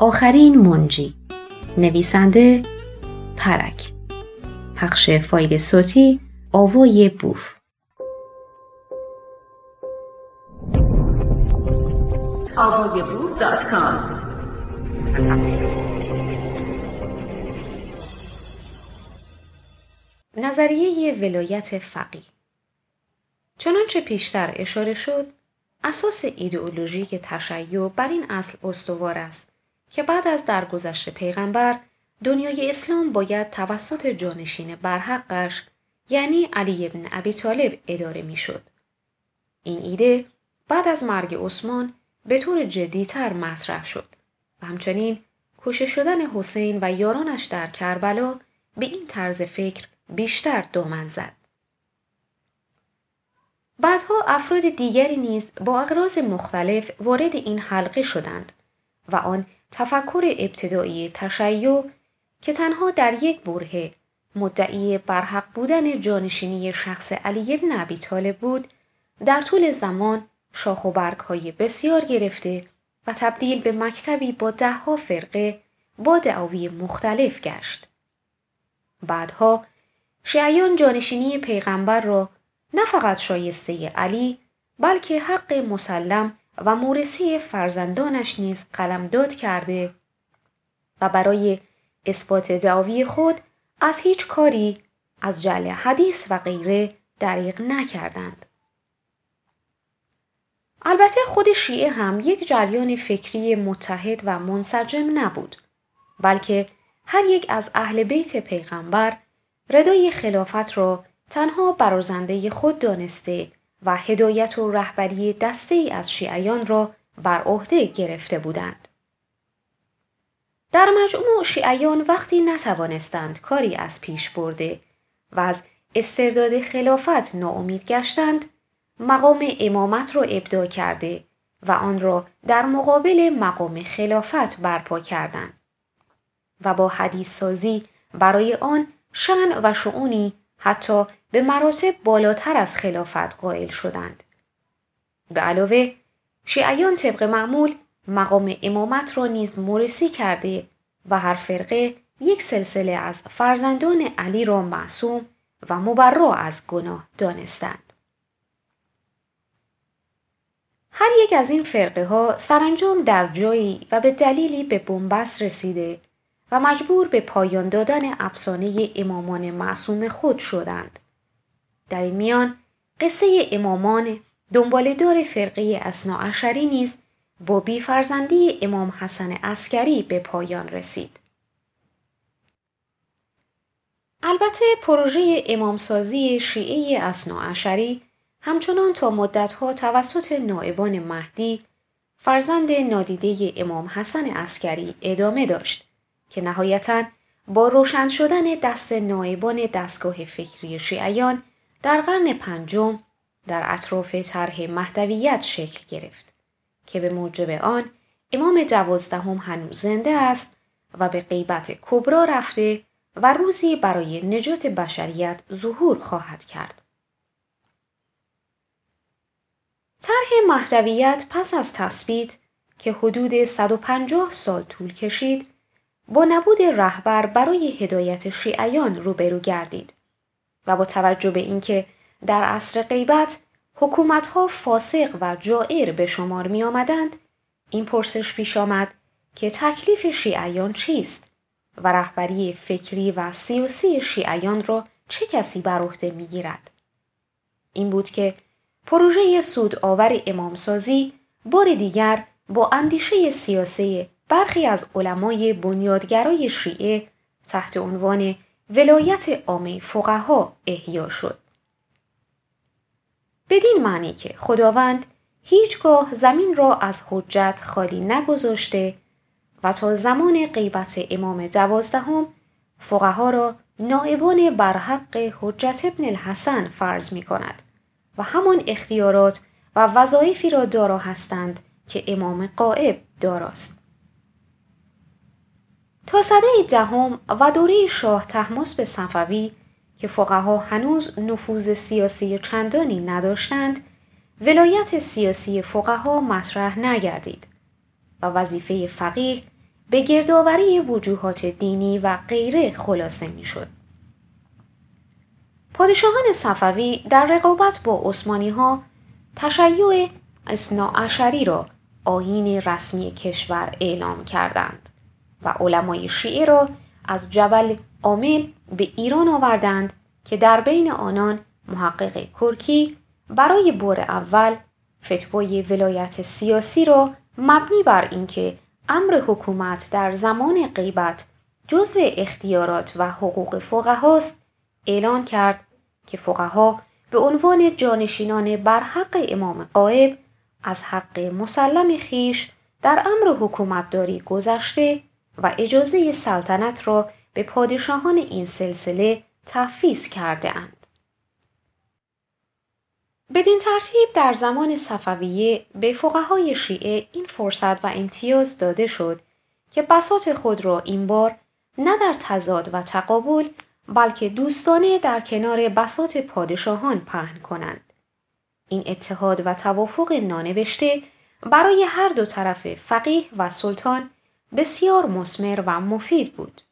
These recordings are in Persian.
آخرین منجی. نویسنده پرک. پخش فایل صوتی آوای بوف. نظریه ولایت فقی چنانچه پیشتر اشاره شد اساس ایدئولوژیک تشیع بر این اصل استوار است. که بعد از درگذشت پیغمبر دنیای اسلام باید توسط جانشین برحقش یعنی علی ابن ابی طالب اداره می‌شد. این ایده بعد از مرگ عثمان به طور جدیتر مطرح شد و همچنین کشته شدن حسین و یارانش در کربلا به این طرز فکر بیشتر دامن زد. بعدها افراد دیگری نیز با اغراض مختلف وارد این حلقه شدند و آن تفکر ابتدایی تشیع که تنها در یک بره مدعی برحق بودن جانشینی شخص علی ابن ابی طالب بود در طول زمان شاخ و برگ های بسیار گرفته و تبدیل به مکتبی با دهها فرقه با دعاوی مختلف گشت. بعدها شیعیان جانشینی پیغمبر را نه فقط شایسته علی بلکه حق مسلم و مورسی فرزندانش نیز قلمداد کرده و برای اثبات دعاوی خود از هیچ کاری از جعل حدیث و غیره دریغ نکردند. البته خود شیعه هم یک جریان فکری متحد و منسجم نبود بلکه هر یک از اهل بیت پیغمبر ردای خلافت را تنها برازنده خود دانسته و هدایت و رهبری دسته ای از شیعیان را بر عهده گرفته بودند. در مجموع شیعیان وقتی نتوانستند کاری از پیش برده و از استرداد خلافت ناامید گشتند مقام امامت را ابدا کرده و آن را در مقابل مقام خلافت برپا کردند و با حدیث سازی برای آن شن و شعونی حتی به مراتب بالاتر از خلافت قائل شدند. به علاوه شیعیان طبق معمول مقام امامت را نیز مورسی کرده و هر فرقه یک سلسله از فرزندان علی را معصوم و مبرا از گناه دانستند. هر یک از این فرقه ها سرانجام در جایی و به دلیلی به بنبست رسیده و مجبور به پایان دادن افسانه امامان معصوم خود شدند. در این میان قصه امامان دنبالدار فرقه اسنا عشری نیز با بیفرزندی امام حسن اسکری به پایان رسید. البته پروژه امامسازی شیعه اسنا عشری همچنان تا مدتها توسط نائبان مهدی فرزند نادیده امام حسن اسکری ادامه داشت که نهایتا با روشن شدن دست نایبان دستگاه فکری شیعیان در قرن پنجم در اطراف طرح مهدویت شکل گرفت که به موجب آن امام دوازدهم هنوز زنده است و به غیبت کبرا رفته و روزی برای نجات بشریت ظهور خواهد کرد. طرح مهدویت پس از تثبیت که حدود 150 سال طول کشید با نبود رهبر برای هدایت شیعیان روبرو گردید و با توجه به اینکه در عصر غیبت حکومتها فاسق و جائر به شمار می آمدند این پرسش پیش آمد که تکلیف شیعیان چیست و رهبری فکری و سیاسی شیعیان را چه کسی بر عهده می گیرد؟ این بود که پروژه سود آور امامسازی بار دیگر با اندیشه سیاسی برخی از علمای بنیادگرای شیعه تحت عنوان ولایت عامه فقها احیا شد. بدین معنی که خداوند هیچگاه زمین را از حجت خالی نگذاشته و تا زمان غیبت امام دوازدهم فقها را نائبان بر حق حجت ابن الحسن فرض می کند و همان اختیارات و وظایفی را دارا هستند که امام قائب داراست. تا صده دهم و دوره شاه تحمس به صفوی که فقها هنوز نفوذ سیاسی چندانی نداشتند ولایت سیاسی فقها مطرح نگردید و وظیفه فقیه به گردآوری وجوهات دینی و غیره خلاصه می‌شد. پادشاهان صفوی در رقابت با عثمانی ها تشیع اصناعشری را آیین رسمی کشور اعلام کردند و علمای شیعه را از جبل عامل به ایران آوردند که در بین آنان محقق کرکی برای بور اول فتوای ولایت سیاسی را مبنی بر اینکه امر حکومت در زمان غیبت جزو اختیارات و حقوق فقهاست اعلان کرد که فقها به عنوان جانشینان بر حق امام قائب از حق مسلم خیش در امر حکومتداری گذشته و اجازه سلطنت را به پادشاهان این سلسله تفویض کرده اند. بدین ترتیب در زمان صفویه به فقهای شیعه این فرصت و امتیاز داده شد که بساط خود را این بار نه در تضاد و تقابل بلکه دوستانه در کنار بساط پادشاهان پهن کنند. این اتحاد و توافق نانوشته برای هر دو طرف فقیه و سلطان بسیار مسمر و مفید بود.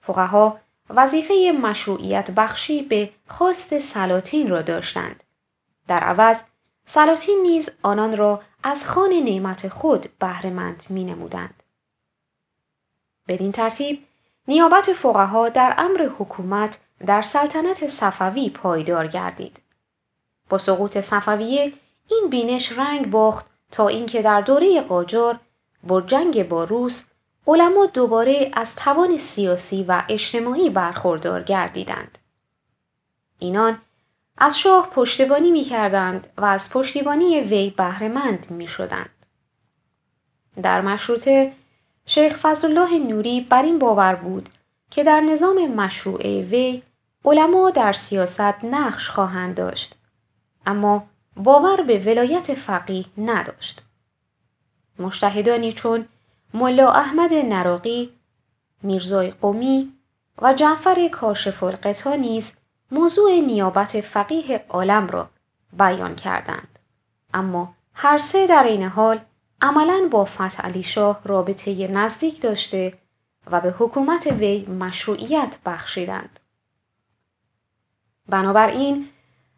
فقها وظیفه مشروعیت بخشی به خواست سلاطین را داشتند. در عوض سلاطین نیز آنان را از خان نعمت خود بهرهمند می نمودند. بدین ترتیب نیابت فقها در امر حکومت در سلطنت صفوی پایدار گردید. با سقوط صفویه این بینش رنگ باخت تا اینکه در دوره قاجار با جنگ با روس علما دوباره از توان سیاسی و اجتماعی برخوردار گردیدند. اینان از شاه پشتیبانی می کردند و از پشتیبانی وی بهرهمند می شدند. در مشروطه شیخ فضلالله نوری بر این باور بود که در نظام مشروعه وی علما در سیاست نقش خواهند داشت اما باور به ولایت فقیه نداشت. مشتهدانی چون ملا احمد نراقی، میرزای قومی و جعفر کاشف القطا نیز موضوع نیابت فقیه عالم را بیان کردند. اما هر سه در این حال عملا با فتح علی شاه رابطه نزدیک داشته و به حکومت وی مشروعیت بخشیدند. بنابراین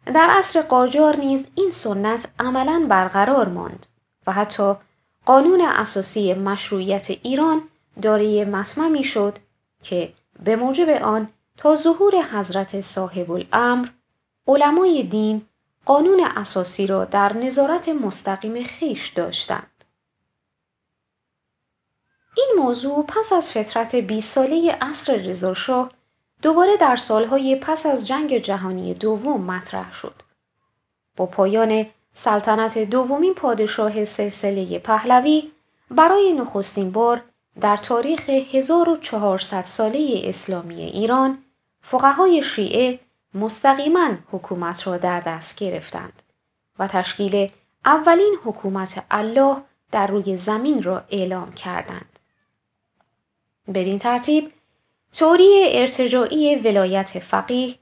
در عصر قاجار نیز این سنت عملا برقرار ماند و حتی قانون اساسی مشروعیت ایران دارای مطممی شد که به موجب آن تا ظهور حضرت صاحب الامر علمای دین قانون اساسی را در نظارت مستقیم خیش داشتند. این موضوع پس از فترت 20 ساله عصر رضاشاه دوباره در سالهای پس از جنگ جهانی دوم مطرح شد. با پایان سلطنت دومین پادشاه سلسله پهلوی برای نخستین بار در تاریخ 1400 ساله اسلامی ایران فقهای شیعه مستقیما حکومت را در دست گرفتند و تشکیل اولین حکومت الله در روی زمین را اعلام کردند. بدین ترتیب توری ارتجاعی ولایت فقیه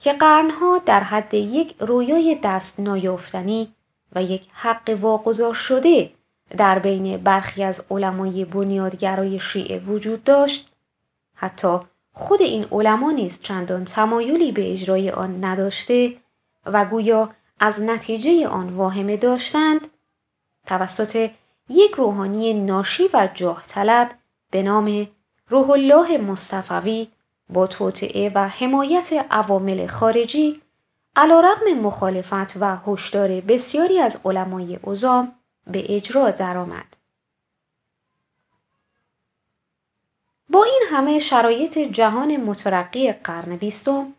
که قرنها در حد یک رویای دست نایافتنی و یک حق واگذار شده در بین برخی از علمای بنیادگرای شیعه وجود داشت حتی خود این علما نیز چندان تمایلی به اجرای آن نداشته و گویا از نتیجه آن واهمه داشتند. توسط یک روحانی ناشی و جاه طلب به نام روح الله مصطفوی با توطعه و حمایت عوامل خارجی علا رقم مخالفت و هشدار بسیاری از علمای ازام به اجرا درآمد. با این همه شرایط جهان مترقی قرن بیستم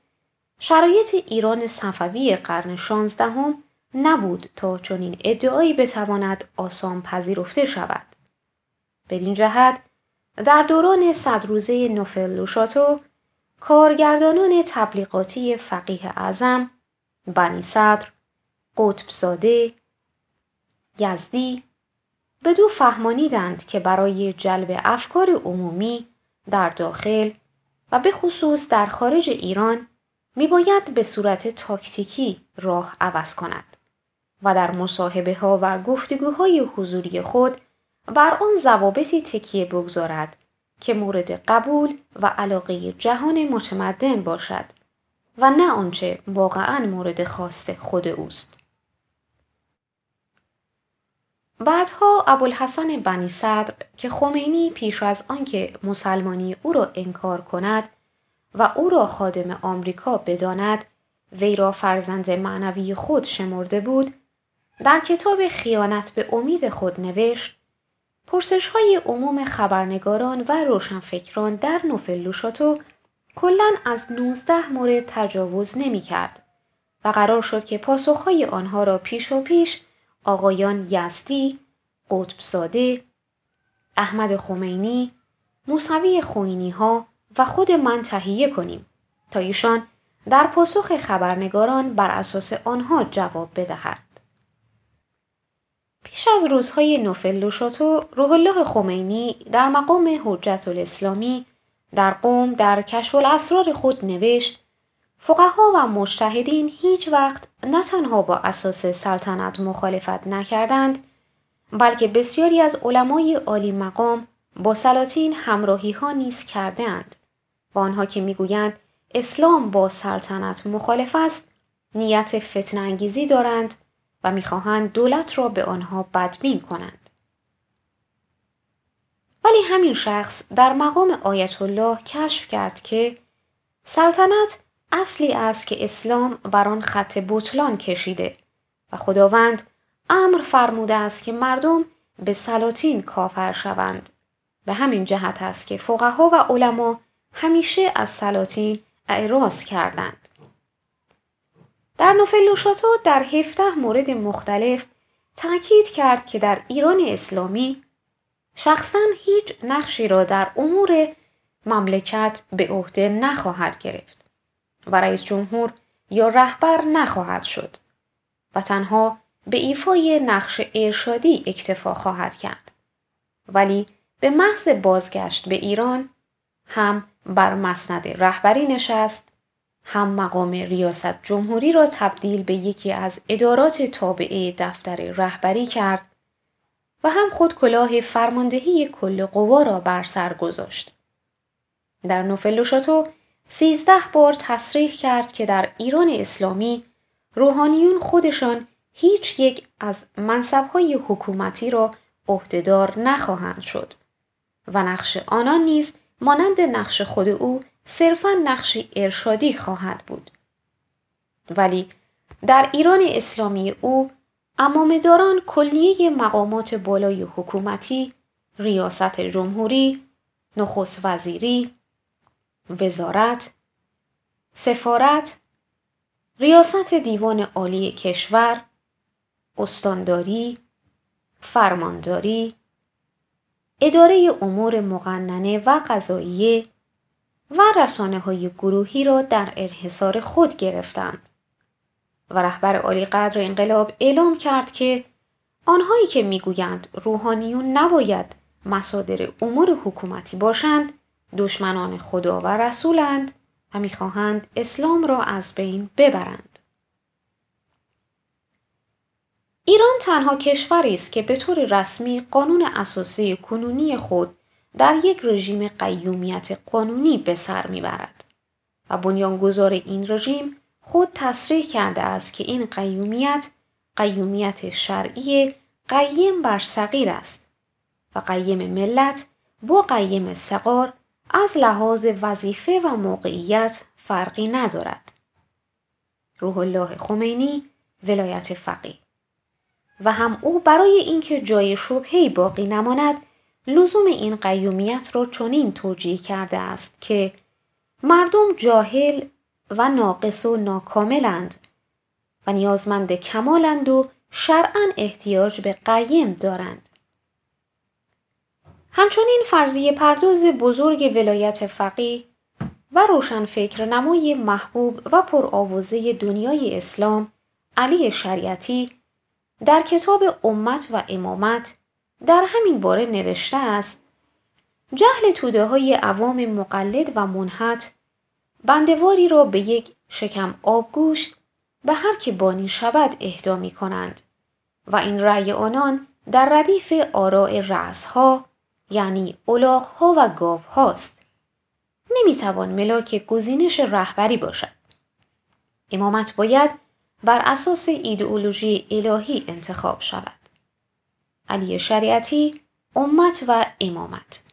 شرایط ایران صفوی قرن شانزدهم نبود تا چنین ادعایی بتواند آسان پذیرفته شود. بدین جهت در دوران صدروزه نوفل لوشاتو کارگردانان تبلیغاتی فقیه اعظم بنی صدر قطبزاده یزدی بدو فهمانیدند که برای جلب افکار عمومی در داخل و به خصوص در خارج ایران می باید به صورت تاکتیکی راه عوض کند و در مصاحبه ها و گفتگوهای حضوری خود بر آن ضوابطی تکیه بگذارد که مورد قبول و علاقه جهان متمدن باشد و نه آنچه واقعا مورد خواست خود اوست. بعدها ابوالحسن بنی صدر که خمینی پیش از آنکه مسلمانی او را انکار کند و او را خادم آمریکا بداند وی را فرزند معنوی خود شمرده بود در کتاب خیانت به امید خود نوشت پرسش های عموم خبرنگاران و روشنفکران در نوفلوشاتو کلا از 19 مورد تجاوز نمی کرد و قرار شد که پاسخهای آنها را پیش و پیش آقایان یزدی، قطبزاده، احمد خمینی، موسوی خوینی ها و خود من تهیه کنیم تا ایشان در پاسخ خبرنگاران بر اساس آنها جواب بدهد. از روزهای نوفلوشاتو روح الله خمینی در مقام حجت الاسلامی در قوم در کشف الاسرار خود نوشت فقها و مجتهدین هیچ وقت نه تنها با اساس سلطنت مخالفت نکردند بلکه بسیاری از علمای عالی مقام با سلاطین همراهی ها نیز کردند و آنها که می‌گویند اسلام با سلطنت مخالف است نیت فتن انگیزی دارند و می‌خواهند دولت را به آنها بدبین کنند. ولی همین شخص در مقام آیت الله کشف کرد که سلطنت اصلی است که اسلام بر آن خط بطلان کشیده و خداوند امر فرموده است که مردم به سلاطین کافر شوند. به همین جهت است که فقها و علما همیشه از سلاطین اعراض کردند. در نوفلوشاتو در 17 مورد مختلف تاکید کرد که در ایران اسلامی شخصا هیچ نقشی را در امور مملکت به عهده نخواهد گرفت و رئیس جمهور یا رهبر نخواهد شد و تنها به ایفای نقش ارشادی اکتفا خواهد کرد. ولی به محض بازگشت به ایران هم بر مسند رهبری نشست هم مقام ریاست جمهوری را تبدیل به یکی از ادارات تابعه دفتر رهبری کرد و هم خود کلاه فرماندهی کل قوا را بر سر گذاشت. در نوفلوشاتو سیزده بار تصریح کرد که در ایران اسلامی روحانیون خودشان هیچ یک از منصبهای حکومتی را عهدهدار نخواهند شد و نقش آنان نیز مانند نقش خود او صرفا نقشی ارشادی خواهد بود. ولی در ایران اسلامی او امامداران کلیه مقامات بالای حکومتی، ریاست جمهوری، نخست وزیری، وزارت، سفارت، ریاست دیوان عالی کشور، استانداری، فرمانداری، اداره امور مقننه و قضاییه و رسانه های گروهی را در انحصار خود گرفتند و رهبر عالی قدر انقلاب اعلام کرد که آنهایی که می‌گویند روحانیون نباید مصادر امور حکومتی باشند دشمنان خدا و رسولند و می‌خواهند اسلام را از بین ببرند. ایران تنها کشوری است که به طور رسمی قانون اساسی کنونی خود در یک رژیم قیومیت قانونی به سر می‌برد و بنیانگذار این رژیم خود تصریح کرده است که این قیومیت قیومیت شرعی قیم بر صغیر است و قیم ملت با قیم سقار از لحاظ وظیفه و موقعیت فرقی ندارد. روح الله خمینی ولایت فقیه و هم او برای اینکه جای شبهی باقی نماند لزوم این قیومیت را چنین توجیه کرده است که مردم جاهل و ناقص و ناکاملند و نیازمند کمالند و شرعا احتیاج به قیم دارند. همچنین فرضیه پرداز بزرگ ولایت فقیه و روشن فکر نمای محبوب و پرآوازه دنیای اسلام علی شریعتی در کتاب امت و امامت در همین باره نوشته است جهل توده های عوام مقلد و منحت بندواری را به یک شکم آبگوشت به هر که بانی شود اهدا می کنند و این رأی آنان در ردیف آراء رأسها یعنی الاغها و گاو هاست. نمی‌توان ملاک گزینش رهبری باشد. امامت باید بر اساس ایدئولوژی الهی انتخاب شود. علی شریعتی امت و امامت.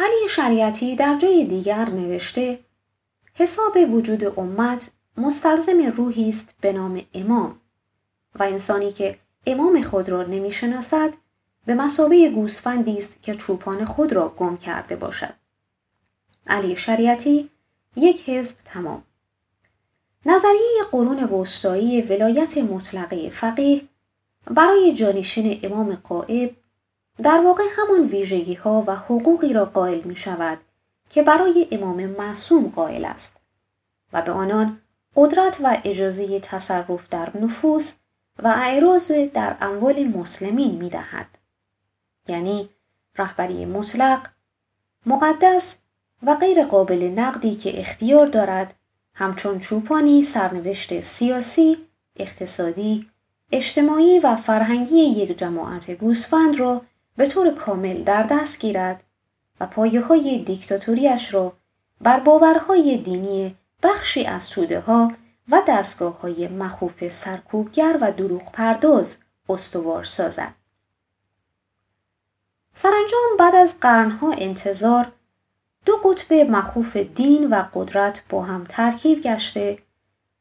علی شریعتی در جای دیگر نوشته حساب وجود امت مستلزم روحی است به نام امام و انسانی که امام خود را نمی‌شناسد به مسابه گوسفندی است که چوپان خود را گم کرده باشد. علی شریعتی یک حزب تمام. نظریه قرون وسطایی ولایت مطلقه فقیه برای جانشین امام قائب در واقع همان ویژگی ها و حقوقی را قائل می شود که برای امام معصوم قائل است و به آنان قدرت و اجازه تصرف در نفوس و اعراض در اموال مسلمین می دهد. یعنی رهبری مطلق، مقدس و غیر قابل نقدی که اختیار دارد همچون چوپانی سرنوشت سیاسی، اقتصادی، اجتماعی و فرهنگی یک جماعت گوسفند را به طور کامل در دست گیرد و پایه های دیکتاتوریش را بر باورهای دینی بخشی از توده ها و دستگاه های مخوف سرکوبگر و دروغ پرداز استوار سازد. سرانجام بعد از قرنها انتظار دو قطب مخوف دین و قدرت با هم ترکیب گشته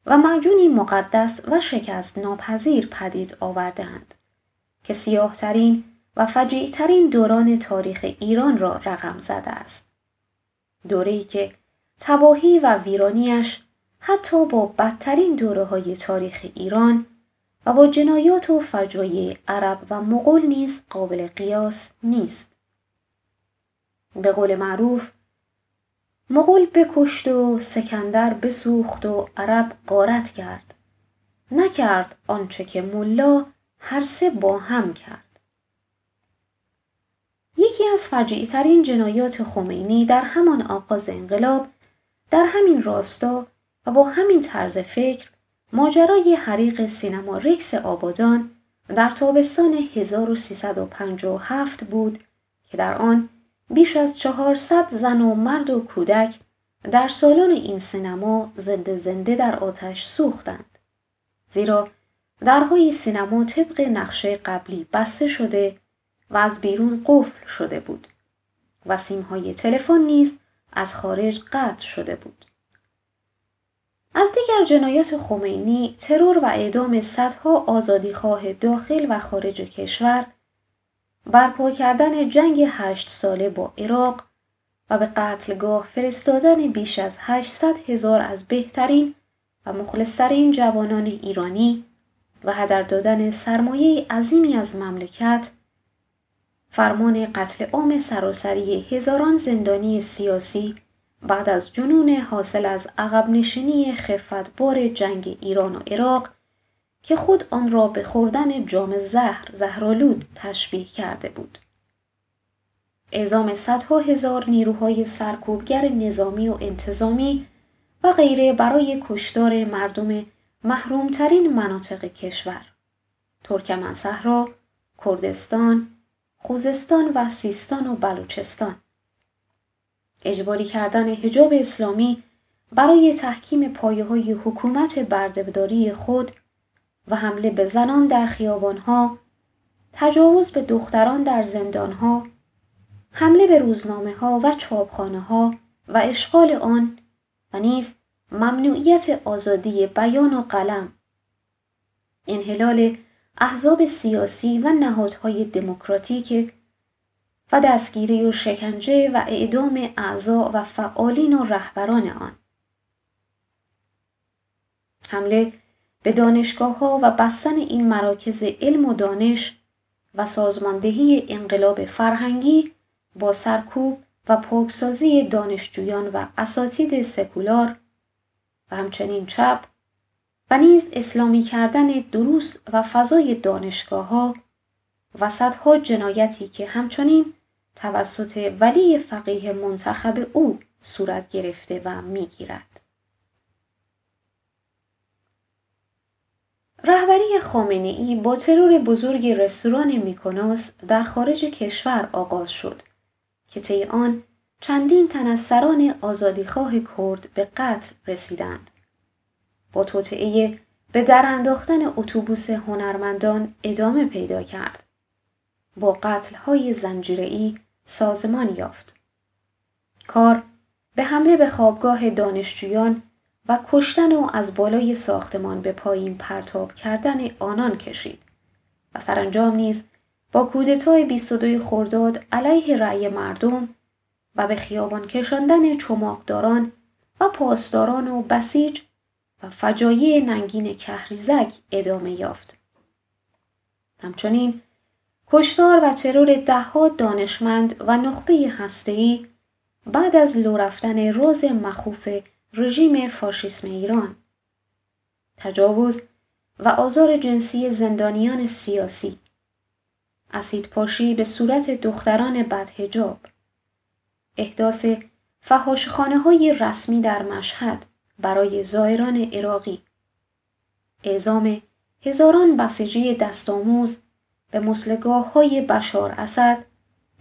و معجونی مقدس و شکست ناپذیر پدید آوردهاند که سیاهترین و فجیعترین دوران تاریخ ایران را رقم زده است. دوره‌ای که تباهی و ویرانیش حتی با بدترین دوره های تاریخ ایران و با جنایات و فجایع عرب و مغول نیز قابل قیاس نیست. به قول معروف مغول بکشت و سکندر بسوخت و عرب قارت کرد. نکرد آنچه که ملا هر سه با هم کرد. یکی از فجیعترین جنایات خمینی در همان آغاز انقلاب در همین راستا و با همین طرز فکر ماجرای حریق سینما ریکس آبادان در تابستان 1357 بود که در آن بیش از 400 زن و مرد و کودک در سالن این سینما زنده زنده در آتش سوختند. زیرا درهای سینما طبق نقشه قبلی بسته شده و از بیرون قفل شده بود و سیمهای تلفن نیز از خارج قطع شده بود. از دیگر جنایات خمینی ترور و اعدام صدها آزادیخواه داخل و خارج کشور برپا کردن جنگ هشت ساله با عراق و به قتلگاه فرستادن بیش از 800 هزار از بهترین و مخلصترین جوانان ایرانی و هدر دادن سرمایه عظیمی از مملکت فرمان قتل عام سراسری هزاران زندانی سیاسی بعد از جنون حاصل از عقب نشینی خفتبار جنگ ایران و عراق که خود آن را به خوردن جام زهر زهرالود تشبیه کرده بود. اعزام صدها هزار نیروهای سرکوبگر نظامی و انتظامی و غیره برای کشتار مردم محرومترین مناطق کشور ترکمن صحرا، کردستان، خوزستان و سیستان و بلوچستان اجباری کردن حجاب اسلامی برای تحکیم پایه های حکومت بردهداری خود و حمله به زنان در خیابانها، تجاوز به دختران در زندانها، حمله به روزنامه ها و چاپخانه ها و اشغال آن و نیز ممنوعیت آزادی بیان و قلم انحلال احزاب سیاسی و نهادهای دموکراتیک و دستگیری و شکنجه و اعدام اعضا و فعالین و رهبران آن. حمله به دانشگاه ها و بستن این مراکز علم و دانش و سازماندهی انقلاب فرهنگی با سرکوب و پاکسازی دانشجویان و اساتید سکولار و همچنین چپ و نیز اسلامی کردن دروس و فضای دانشگاه ها و صدها جنایتی که همچنین توسط ولی فقیه منتخب او صورت گرفته و می‌گیرد. رهبری خامنه ای با ترور بزرگ رستوران میکنوس در خارج کشور آغاز شد که طی آن چندین تن از سران آزادیخواه کرد به قتل رسیدند. با توطعه به در انداختن اتوبوس هنرمندان ادامه پیدا کرد. با قتلهای زنجیره‌ای سازمان یافت. کار به حمله به خوابگاه دانشجویان و کشتن و از بالای ساختمان به پایین پرتاب کردن آنان کشید و سرانجام نیز با کودتای 22 خرداد علیه رأی مردم و به خیابان کشاندن چماقداران و پاسداران و بسیج و فجایع ننگین کهریزک ادامه یافت. همچنین کشتار و ترور دهها دانشمند و نخبه هسته‌ای بعد از لو رفتن روز مخوف رژیم فاشیسم ایران تجاوز و آزار جنسی زندانیان سیاسی. اسید پاشی به صورت دختران بدهجاب. احداث فهاشخانه های رسمی در مشهد برای زائران عراقی. اعزام هزاران بسیجی دستآموز به مسلگاه های بشار اسد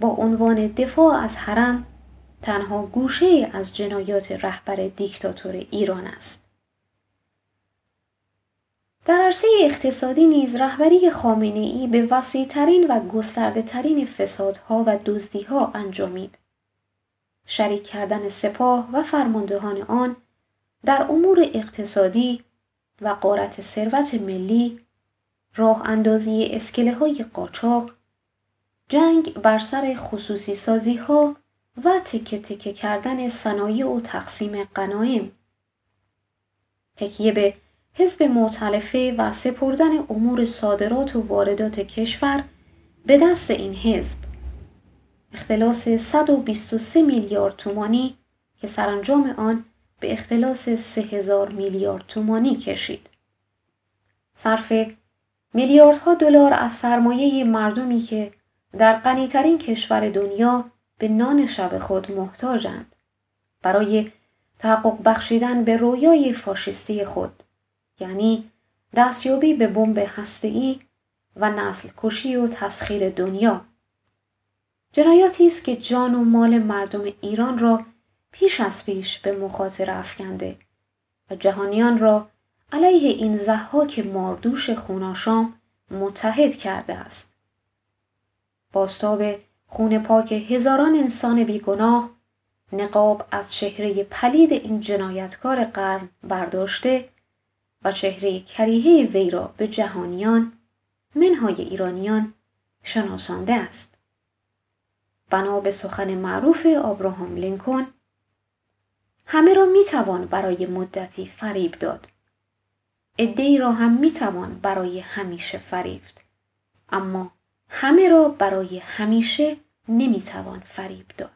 با عنوان دفاع از حرم تنها گوشه از جنایات رهبر دیکتاتور ایران است. در عرصه اقتصادی نیز رهبری خامنه ای به وسیع ترین و گسترده ترین فسادها و دزدیها انجامید. شریک کردن سپاه و فرماندهان آن در امور اقتصادی و قارت ثروت ملی، راه اندازی اسکله های قاچاق، جنگ بر سر خصوصی سازی ها و تکه تکه کردن صنایع و تقسیم قنایم تکیه به حزب معتلفه و سپردن امور صادرات و واردات کشور به دست این حزب اختلاس 123 میلیارد تومانی که سرانجام آن به اختلاس 3000 میلیارد تومانی کشید. صرف میلیاردها دلار از سرمایه مردمی که در غنیترین کشور دنیا به نان شب خود محتاجند برای تحقق بخشیدن به رویای فاشیستی خود یعنی دستیابی به بمب هسته‌ای و نسل کشی و تسخیر دنیا جنایاتی است که جان و مال مردم ایران را پیش از پیش به مخاطره افکنده و جهانیان را علیه این زحاک ماردوش خوناشام متحد کرده است. باستاب خون پاک هزاران انسان بیگناه نقاب از چهره پلید این جنایتکار قرن برداشته و چهره کریه وی را به جهانیان منهای ایرانیان شناسانده است. بنا به سخن معروف آبراهام لینکن همه را می توان برای مدتی فریب داد. ای را هم می توان برای همیشه فریفت. اما همه را برای همیشه نمی‌توان فریب داد.